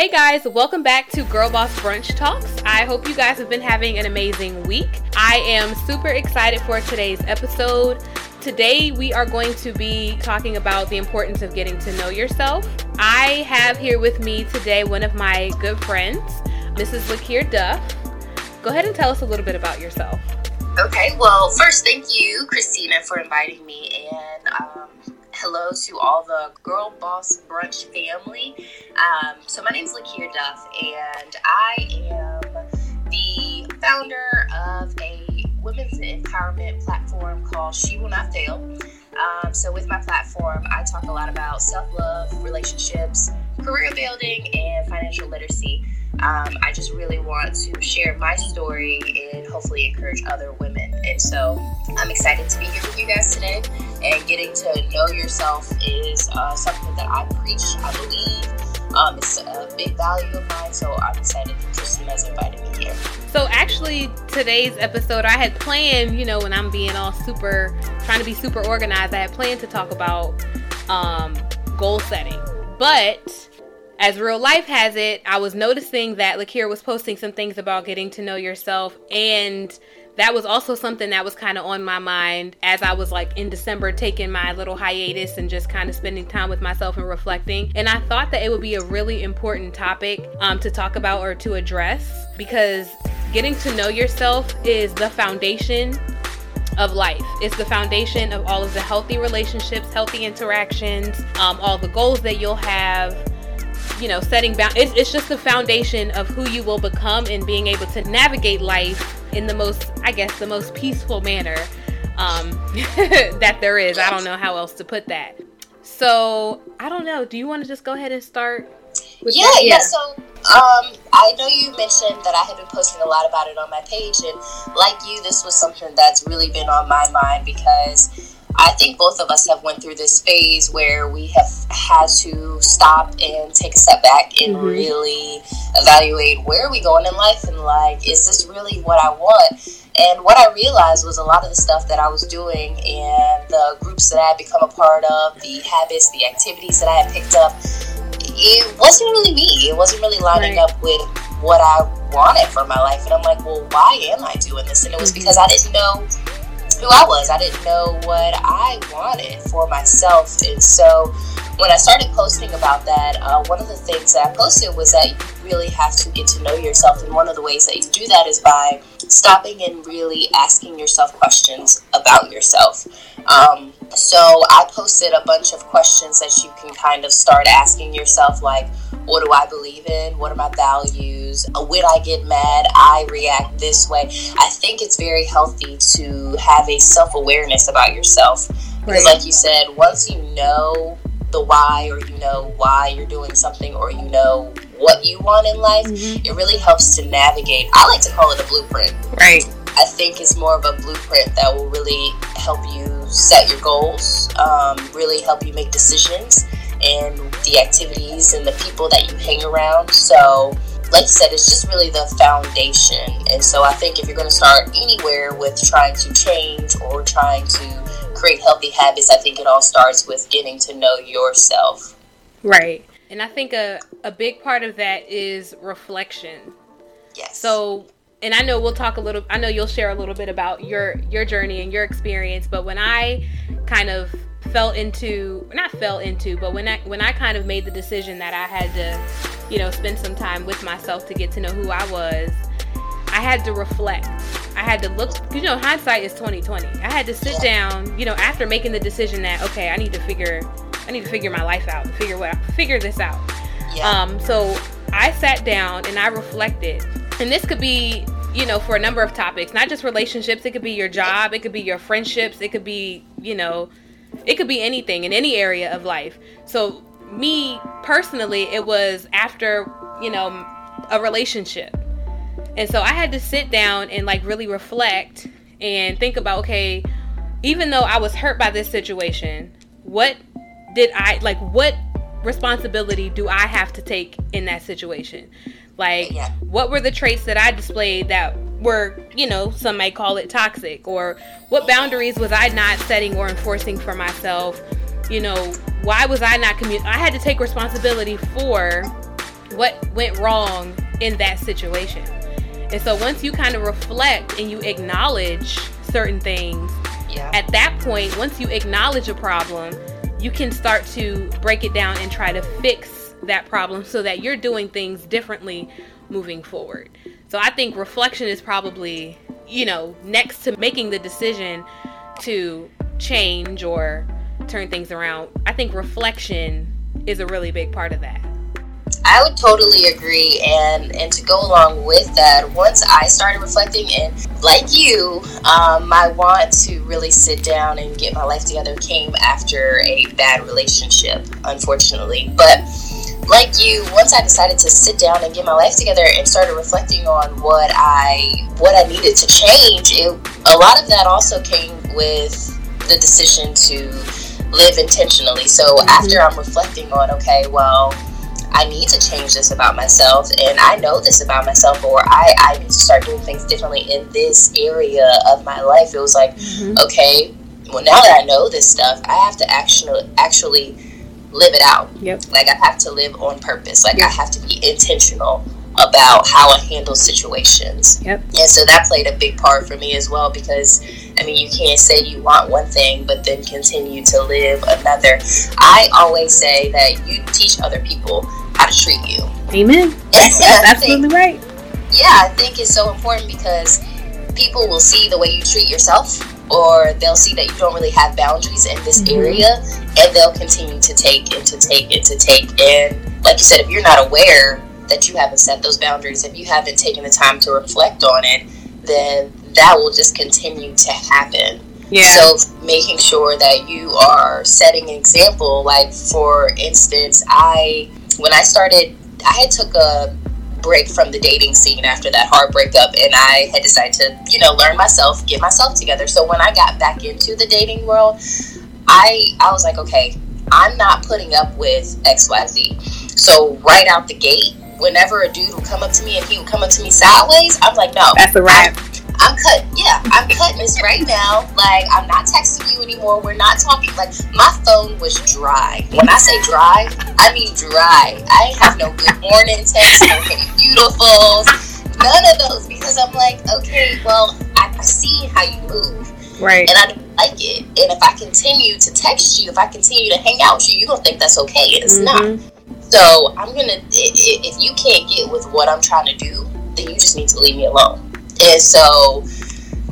Hey guys, welcome back to Girl Boss Brunch Talks. I hope you guys have been having an amazing week. I am super excited for today's episode. Today, we are going to be talking about the importance of getting to know yourself. I have here with me today one of my good friends, Mrs. Lakir Duff. Go ahead and tell us a little bit about yourself. Okay, well, first, thank you, Christina, for inviting me. And um, hello to all the Girl Boss Brunch family. Um, so, my name is Lakir Duff, and I am the founder of a women's empowerment platform called She Will Not Fail. Um, so, with my platform, I talk a lot about self love, relationships, career building, and financial literacy. Um, I just really want to share my story and hopefully encourage other women. And so I'm excited to be here with you guys today. And getting to know yourself is uh, something that I preach, I believe. Um, it's a big value of mine, so I'm excited that Christina's invited me here. So, actually, today's episode, I had planned, you know, when I'm being all super, trying to be super organized, I had planned to talk about um, goal setting. But as real life has it, I was noticing that Lakira was posting some things about getting to know yourself and that was also something that was kind of on my mind as I was like in December taking my little hiatus and just kind of spending time with myself and reflecting. And I thought that it would be a really important topic um, to talk about or to address because getting to know yourself is the foundation of life. It's the foundation of all of the healthy relationships, healthy interactions, um, all the goals that you'll have you know, setting bound. It's, it's just the foundation of who you will become and being able to navigate life in the most, I guess, the most peaceful manner um, that there is. I don't know how else to put that. So I don't know. Do you want to just go ahead and start? yeah, that? yeah. So um, I know you mentioned that I had been posting a lot about it on my page, and like you, this was something that's really been on my mind because I think both of us have went through this phase where we have had to stop and take a step back and mm-hmm. really evaluate where are we going in life and like is this really what I want? And what I realized was a lot of the stuff that I was doing and the groups that I had become a part of, the habits, the activities that I had picked up, it wasn't really me. It wasn't really lining right. up with what I wanted for my life. And I'm like, well, why am I doing this? And it was mm-hmm. because I didn't know who I was. I didn't know what I wanted for myself. And so when I started posting about that, uh, one of the things that I posted was that you really have to get to know yourself. And one of the ways that you do that is by stopping and really asking yourself questions about yourself. Um, so I posted a bunch of questions that you can kind of start asking yourself, like, what do I believe in? What are my values? Uh, when I get mad, I react this way. I think it's very healthy to have a self awareness about yourself. Because, right. like you said, once you know the why, or you know why you're doing something, or you know what you want in life, mm-hmm. it really helps to navigate. I like to call it a blueprint. Right. I think it's more of a blueprint that will really help you set your goals, um, really help you make decisions and the activities and the people that you hang around. So, like you said, it's just really the foundation. And so, I think if you're going to start anywhere with trying to change or trying to create healthy habits, I think it all starts with getting to know yourself. Right. And I think a, a big part of that is reflection. Yes. So, and I know we'll talk a little, I know you'll share a little bit about your, your journey and your experience, but when I kind of fell into not fell into but when i when i kind of made the decision that i had to you know spend some time with myself to get to know who i was i had to reflect. I had to look you know hindsight is 2020 i had to sit down you know after making the decision that okay i need to figure i need to figure my life out figure what figure this out. Yeah. um so i sat down and i reflected. And this could be you know for a number of topics not just relationships. It could be your job. It could be your friendships. It could be you know it could be anything in any area of life. So, me personally, it was after, you know, a relationship. And so I had to sit down and like really reflect and think about okay, even though I was hurt by this situation, what did I like what responsibility do I have to take in that situation? Like, yeah. what were the traits that I displayed that were, you know, some might call it toxic? Or what boundaries was I not setting or enforcing for myself? You know, why was I not commun? I had to take responsibility for what went wrong in that situation. And so once you kind of reflect and you acknowledge certain things, yeah. at that point, once you acknowledge a problem, you can start to break it down and try to fix that problem so that you're doing things differently moving forward. So I think reflection is probably, you know, next to making the decision to change or turn things around. I think reflection is a really big part of that. I would totally agree, and and to go along with that, once I started reflecting, and like you, um, my want to really sit down and get my life together came after a bad relationship, unfortunately. But like you, once I decided to sit down and get my life together and started reflecting on what I what I needed to change, it, a lot of that also came with the decision to live intentionally. So mm-hmm. after I'm reflecting on, okay, well I need to change this about myself and I know this about myself or I, I need to start doing things differently in this area of my life. It was like, mm-hmm. okay, well now that I know this stuff, I have to actually actually live it out. Yep. Like I have to live on purpose. Like yep. I have to be intentional about how I handle situations. Yep. And so that played a big part for me as well because I mean you can't say you want one thing but then continue to live another. I always say that you teach other people how to treat you. Amen. That's absolutely think, right. Yeah, I think it's so important because people will see the way you treat yourself or they'll see that you don't really have boundaries in this mm-hmm. area and they'll continue to take and to take and to take and like you said if you're not aware that you haven't set those boundaries if you haven't taken the time to reflect on it then that will just continue to happen yeah. So making sure that you are setting an example, like for instance, I when I started, I had took a break from the dating scene after that hard breakup and I had decided to, you know, learn myself, get myself together. So when I got back into the dating world, I I was like, okay, I'm not putting up with XYZ. So right out the gate, whenever a dude would come up to me and he would come up to me sideways, I'm like, no. That's a wrap. I'm cut. Yeah, I'm cutting this right now. Like, I'm not texting you anymore. We're not talking. Like, my phone was dry. When I say dry, I mean dry. I have no good morning texts, no hey beautifuls, none of those because I'm like, okay, well, I, I see how you move. Right. And I don't like it. And if I continue to text you, if I continue to hang out with you, you're going to think that's okay. It's mm-hmm. not. So I'm going to, if you can't get with what I'm trying to do, then you just need to leave me alone. And so,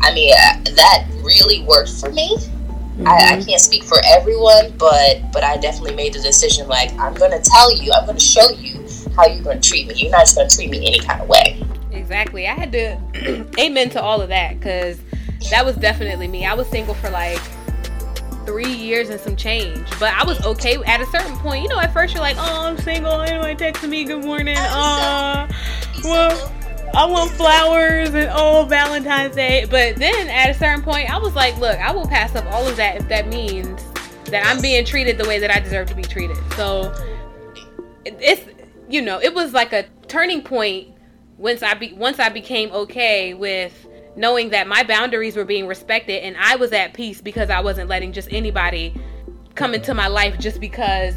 I mean, uh, that really worked for me. Mm-hmm. I, I, mm-hmm. can't speak for everyone, but but I definitely made the decision. Like, I'm going to tell you, I'm going to show you how you're going to treat me. You're not just going to treat me any kind of way. Exactly. I had to amen to all of that because that was definitely me. I was single for like three years and some change. But I was okay at a certain point. You know, at first you're like, oh, I'm single. Anyway, texting me, good morning. Uh, well, I want flowers and oh Valentine's Day. But then at a certain point, I was like, look, I will pass up all of that if that means that I'm being treated the way that I deserve to be treated. So it's you know, it was like a turning point once I be once I became okay with knowing that my boundaries were being respected and I was at peace because I wasn't letting just anybody come into my life just because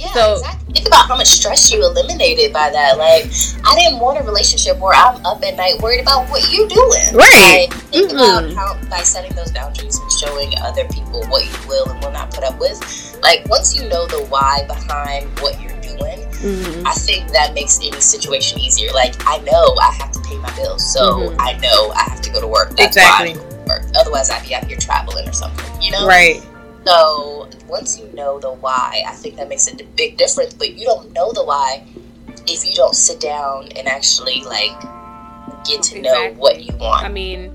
yeah, so, exactly. Think about how much stress you eliminated by that. Like, I didn't want a relationship where I'm up at night worried about what you're doing. Right. Like, think mm-hmm. about how by setting those boundaries and showing other people what you will and will not put up with. Like, once you know the why behind what you're doing, mm-hmm. I think that makes any situation easier. Like, I know I have to pay my bills, so mm-hmm. I know I have to go to work. That's exactly. why I go to work. Otherwise, I'd be out here traveling or something. You know. Right. So once you know the why, I think that makes a big difference. But you don't know the why if you don't sit down and actually like get to exactly. know what you want. I mean,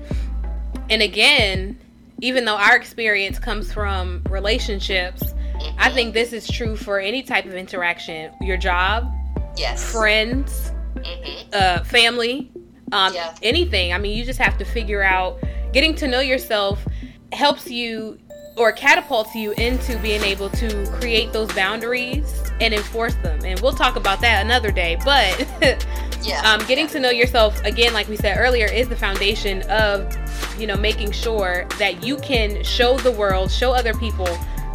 and again, even though our experience comes from relationships, mm-hmm. I think this is true for any type of interaction. Your job, yes, friends, mm-hmm. uh, family, um, yeah. anything. I mean, you just have to figure out getting to know yourself helps you or catapults you into being able to create those boundaries and enforce them. And we'll talk about that another day. But yeah, um, getting yeah. to know yourself again, like we said earlier, is the foundation of you know making sure that you can show the world, show other people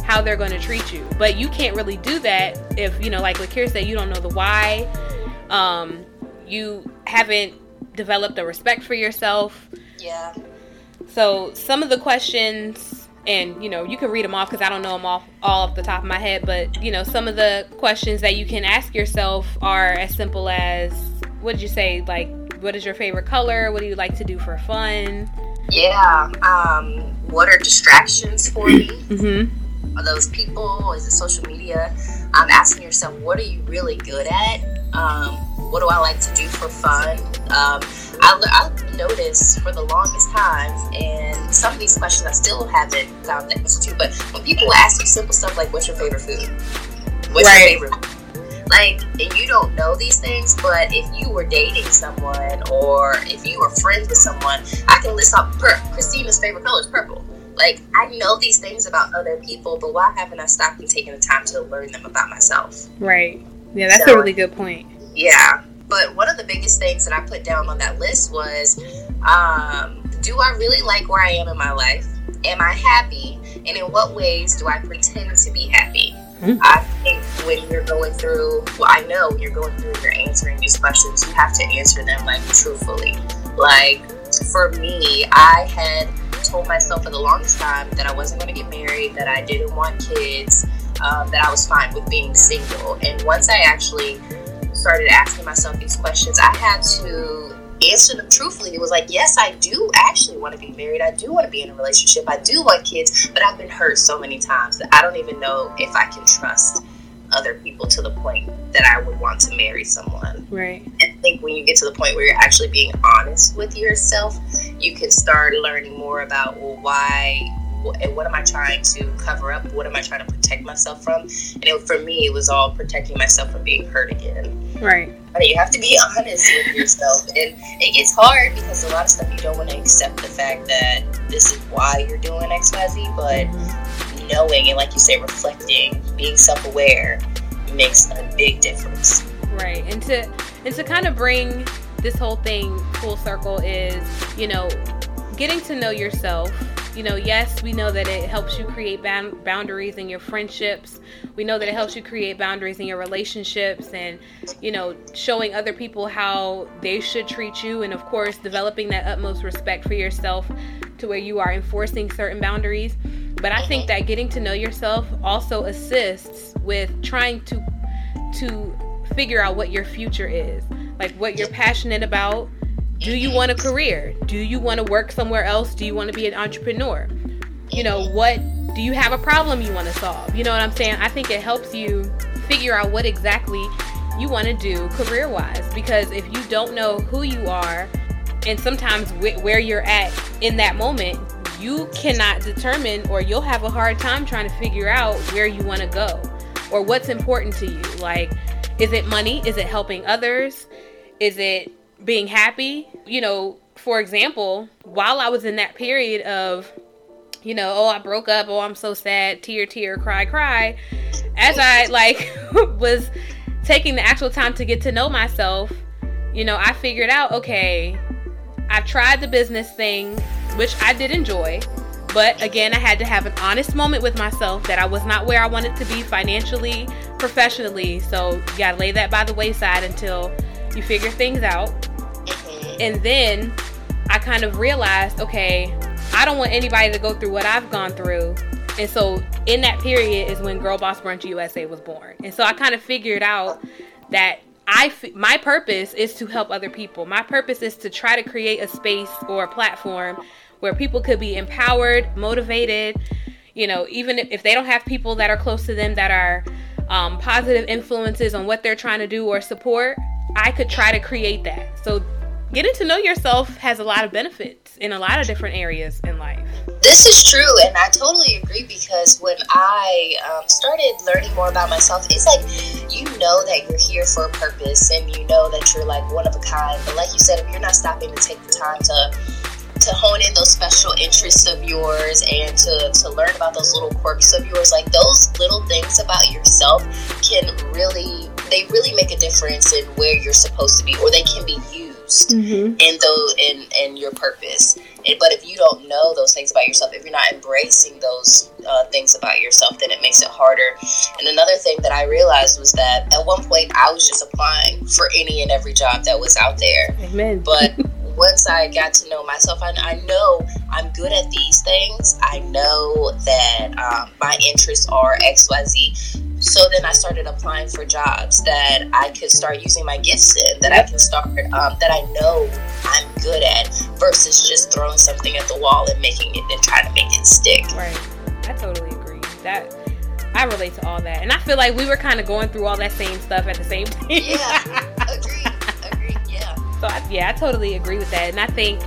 how they're going to treat you. But you can't really do that if you know, like Lakira said, you don't know the why. Um, you haven't developed a respect for yourself. Yeah. So some of the questions, and you know, you can read them off because I don't know them off all off the top of my head. But you know, some of the questions that you can ask yourself are as simple as, what did you say? Like, what is your favorite color? What do you like to do for fun? Yeah. Um, what are distractions for me? Mm-hmm. Are those people? Is it social media? I'm um, asking yourself, what are you really good at? Um, what do I like to do for fun? Um, I, I noticed for the longest time, and some of these questions I still haven't found the answer to, but when people ask you simple stuff like, what's your favorite food? What's right. your favorite like and you don't know these things but if you were dating someone or if you were friends with someone i can list off per- christina's favorite color is purple like i know these things about other people but why haven't i stopped and taken the time to learn them about myself right yeah that's so, a really good point yeah but one of the biggest things that i put down on that list was um, do i really like where i am in my life am i happy and in what ways do i pretend to be happy Mm-hmm. I think when you're going through, well, I know when you're going through, you're answering these questions, you have to answer them like truthfully. Like for me, I had told myself for the longest time that I wasn't going to get married, that I didn't want kids, um, that I was fine with being single. And once I actually started asking myself these questions, I had to answer them truthfully. It was like, yes, I do actually want to be married. I do want to be in a relationship. I do want kids, but I've been hurt so many times that I don't even know if I can trust other people to the point that I would want to marry someone. Right. And I think when you get to the point where you're actually being honest with yourself, you can start learning more about well, why and what am I trying to cover up? What am I trying to protect myself from? And it, for me, it was all protecting myself from being hurt again. Right. Mean, you have to be honest with yourself, and it gets hard because a lot of stuff you don't want to accept the fact that this is why you're doing X, Y, Z. But mm-hmm. knowing and, like you say, reflecting, being self-aware makes a big difference. Right, and to and to kind of bring this whole thing full circle is, you know, getting to know yourself you know, yes, we know that it helps you create boundaries in your friendships. We know that it helps you create boundaries in your relationships and, you know, showing other people how they should treat you. And of course, developing that utmost respect for yourself to where you are enforcing certain boundaries. But I think that getting to know yourself also assists with trying to to figure out what your future is, like what you're passionate about, do you want a career? Do you want to work somewhere else? Do you want to be an entrepreneur? You know, what do you have a problem you want to solve? You know what I'm saying? I think it helps you figure out what exactly you want to do career wise because if you don't know who you are and sometimes where you're at in that moment, you cannot determine or you'll have a hard time trying to figure out where you want to go or what's important to you. Like, is it money? Is it helping others? Is it being happy. You know, for example, while I was in that period of, you know, oh, I broke up, oh, I'm so sad, tear, tear, cry, cry, as I like was taking the actual time to get to know myself, you know, I figured out, okay, I've tried the business thing, which I did enjoy. But again, I had to have an honest moment with myself that I was not where I wanted to be financially, professionally. So you gotta lay that by the wayside until you figure things out. And then I kind of realized, okay, I don't want anybody to go through what I've gone through. And so in that period is when Girl Boss Brunch USA was born. And so I kind of figured out that I my purpose is to help other people. My purpose is to try to create a space or a platform where people could be empowered, motivated, you know, even if they don't have people that are close to them that are um, positive influences on what they're trying to do or support, I could try to create that. So getting to know yourself has a lot of benefits in a lot of different areas in life. This is true, and I totally agree because when I um, started learning more about myself, it's like you know that you're here for a purpose and you know that you're like one of a kind. But like you said, if you're not stopping to take the time to to hone in those special interests of yours and to, to learn about those little quirks of yours, like those little things about yourself can really they really make a difference in where you're supposed to be, or they can be used mm-hmm. in those in in your purpose. And, but if you don't know those things about yourself, if you're not embracing those uh, things about yourself, then it makes it harder. And another thing that I realized was that at one point I was just applying for any and every job that was out there. Amen. But once I got to know myself, I, I know I'm good at these things. I know that um, my interests are X, Y, Z. So then I started applying for jobs that I could start using my gifts in, that I can start, um, that I know I'm good at, versus just throwing something at the wall and making it and trying to make it stick. Right. I totally agree. That I relate to all that, and I feel like we were kind of going through all that same stuff at the same time. Yeah. Agreed. Agree. Yeah. So I, yeah, I totally agree with that, and I think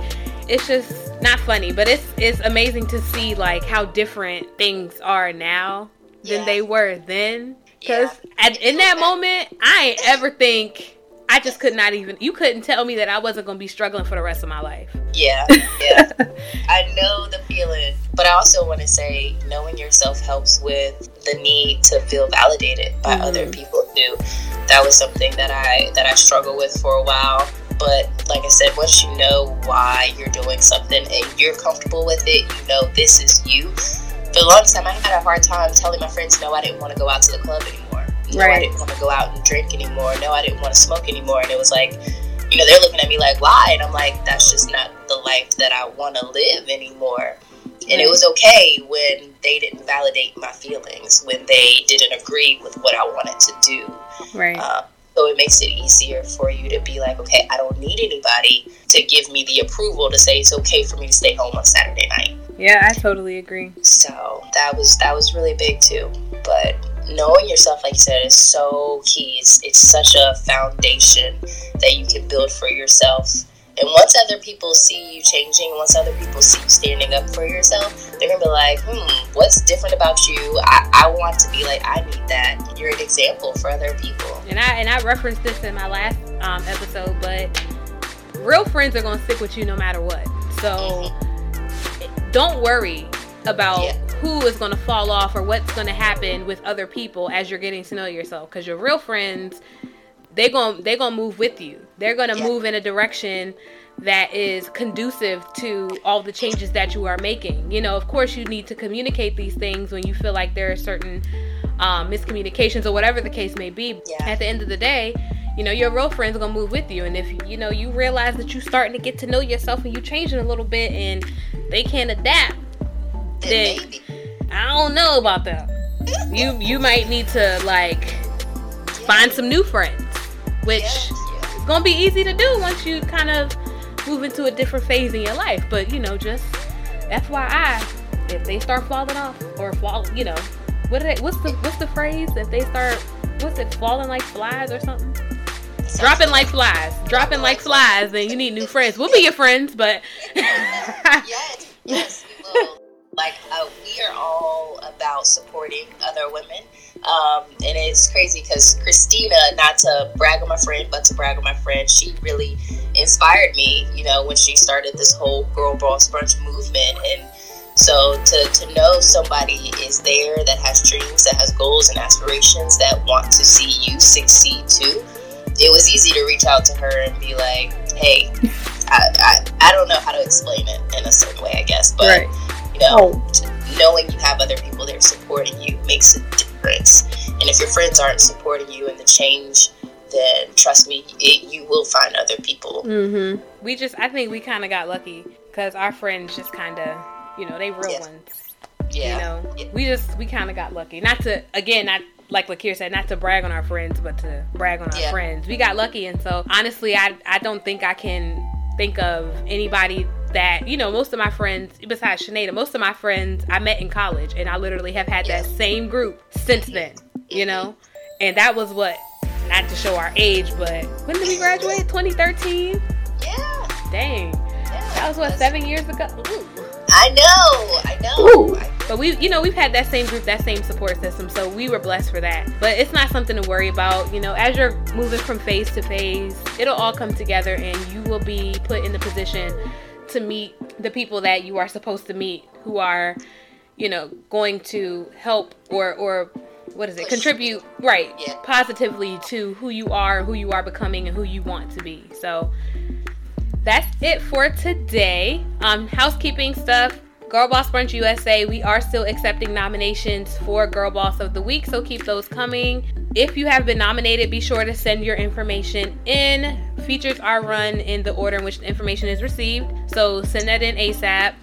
it's just not funny, but it's it's amazing to see like how different things are now than they were then. Because yeah. in that moment, I ain't ever think I just could not even. You couldn't tell me that I wasn't gonna be struggling for the rest of my life. Yeah, yeah. I know the feeling, but I also want to say knowing yourself helps with the need to feel validated by mm-hmm. other people too. That was something that I that I struggled with for a while. But like I said, once you know why you're doing something and you're comfortable with it, you know this is you the longest time, I had a hard time telling my friends, no, I didn't want to go out to the club anymore. No, right. I didn't want to go out and drink anymore. No, I didn't want to smoke anymore. And it was like, you know, they're looking at me like, why? And I'm like, that's just not the life that I want to live anymore. And it was okay when they didn't validate my feelings, when they didn't agree with what I wanted to do. Right. Uh, so it makes it easier for you to be like, okay, I don't need anybody to give me the approval to say it's okay for me to stay home on Saturday night. Yeah, I totally agree. So that was that was really big too. But knowing yourself, like you said, is so key. It's, it's such a foundation that you can build for yourself. And once other people see you changing, once other people see you standing up for yourself, they're gonna be like, hmm, what's different about you? I, I want to be like, I need that. You're an example for other people. And I and I referenced this in my last um, episode, but real friends are gonna stick with you no matter what. So mm-hmm don't worry about yeah. who is going to fall off or what's going to happen with other people as you're getting to know yourself because your real friends they're going they're going to move with you they're going to yeah. move in a direction that is conducive to all the changes that you are making you know of course you need to communicate these things when you feel like there are certain um, miscommunications or whatever the case may be yeah. at the end of the day you know your real friends are gonna move with you. And if you know you realize that you're starting to get to know yourself and you changing a little bit and they can't adapt then, then i don't know about that you you might need to like find some new friends which is gonna be easy to do once you kind of move into a different phase in your life. But you know just fyi if they start falling off or fall you know what they, what's the what's the phrase? If they start what's it falling like flies or something dropping like flies, dropping like flies, then you need new friends. We'll be your friends, but yes, yes, we. Like uh, we are all about supporting other women, um, and it's crazy because Christina, not to brag on my friend, but to brag on my friend, she really inspired me. You know, when she started this whole girl boss brunch movement and. So to, to know somebody is there that has dreams, that has goals and aspirations, that want to see you succeed too, it was easy to reach out to her and be like, hey, I, I, I don't know how to explain it in a certain way, I guess, but right. you know, oh. knowing you have other people there supporting you makes a difference. And if your friends aren't supporting you in the change, then trust me, it, you will find other people. Mm-hmm. We just, I think we kind of got lucky because our friends just kind of, you know, they real yeah. ones. Yeah. You know, yeah. we just, we kind of got lucky. Not to, again, not like Lakir said, not to brag on our friends, but to brag on our yeah. friends. We got lucky, and so honestly, I I don't think I can think of anybody that you know. Most of my friends, besides Shanada, most of my friends I met in college, and I literally have had that same group since then. You know, and that was what not to show our age, but when did we graduate? 2013. Yeah. Dang. Yeah, that was what seven years ago. Ooh. I know. I know. Ooh. But we, you know, we've had that same group, that same support system, so we were blessed for that. But it's not something to worry about. You know, as you're moving from phase to phase, it'll all come together, and you will be put in the position to meet the people that you are supposed to meet, who are, you know, going to help or or what is it? Contribute right yeah. positively to who you are, who you are becoming, and who you want to be. So that's it for today. Um, housekeeping stuff. Girl Boss Brunch USA, we are still accepting nominations for Girl Boss of the Week, so keep those coming. If you have been nominated, be sure to send your information in. Features are run in the order in which the information is received, so send that in ASAP.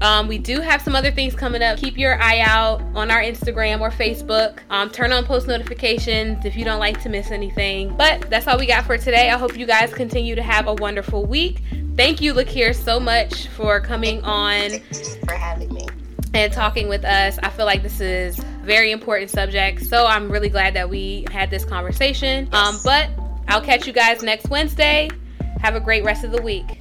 Um, we do have some other things coming up. Keep your eye out on our Instagram or Facebook. Um, turn on post notifications if you don't like to miss anything. But that's all we got for today. I hope you guys continue to have a wonderful week. Thank you, Lakir, so much for coming on. for having me. And talking with us. I feel like this is very important subject. So I'm really glad that we had this conversation. Um, but I'll catch you guys next Wednesday. Have a great rest of the week.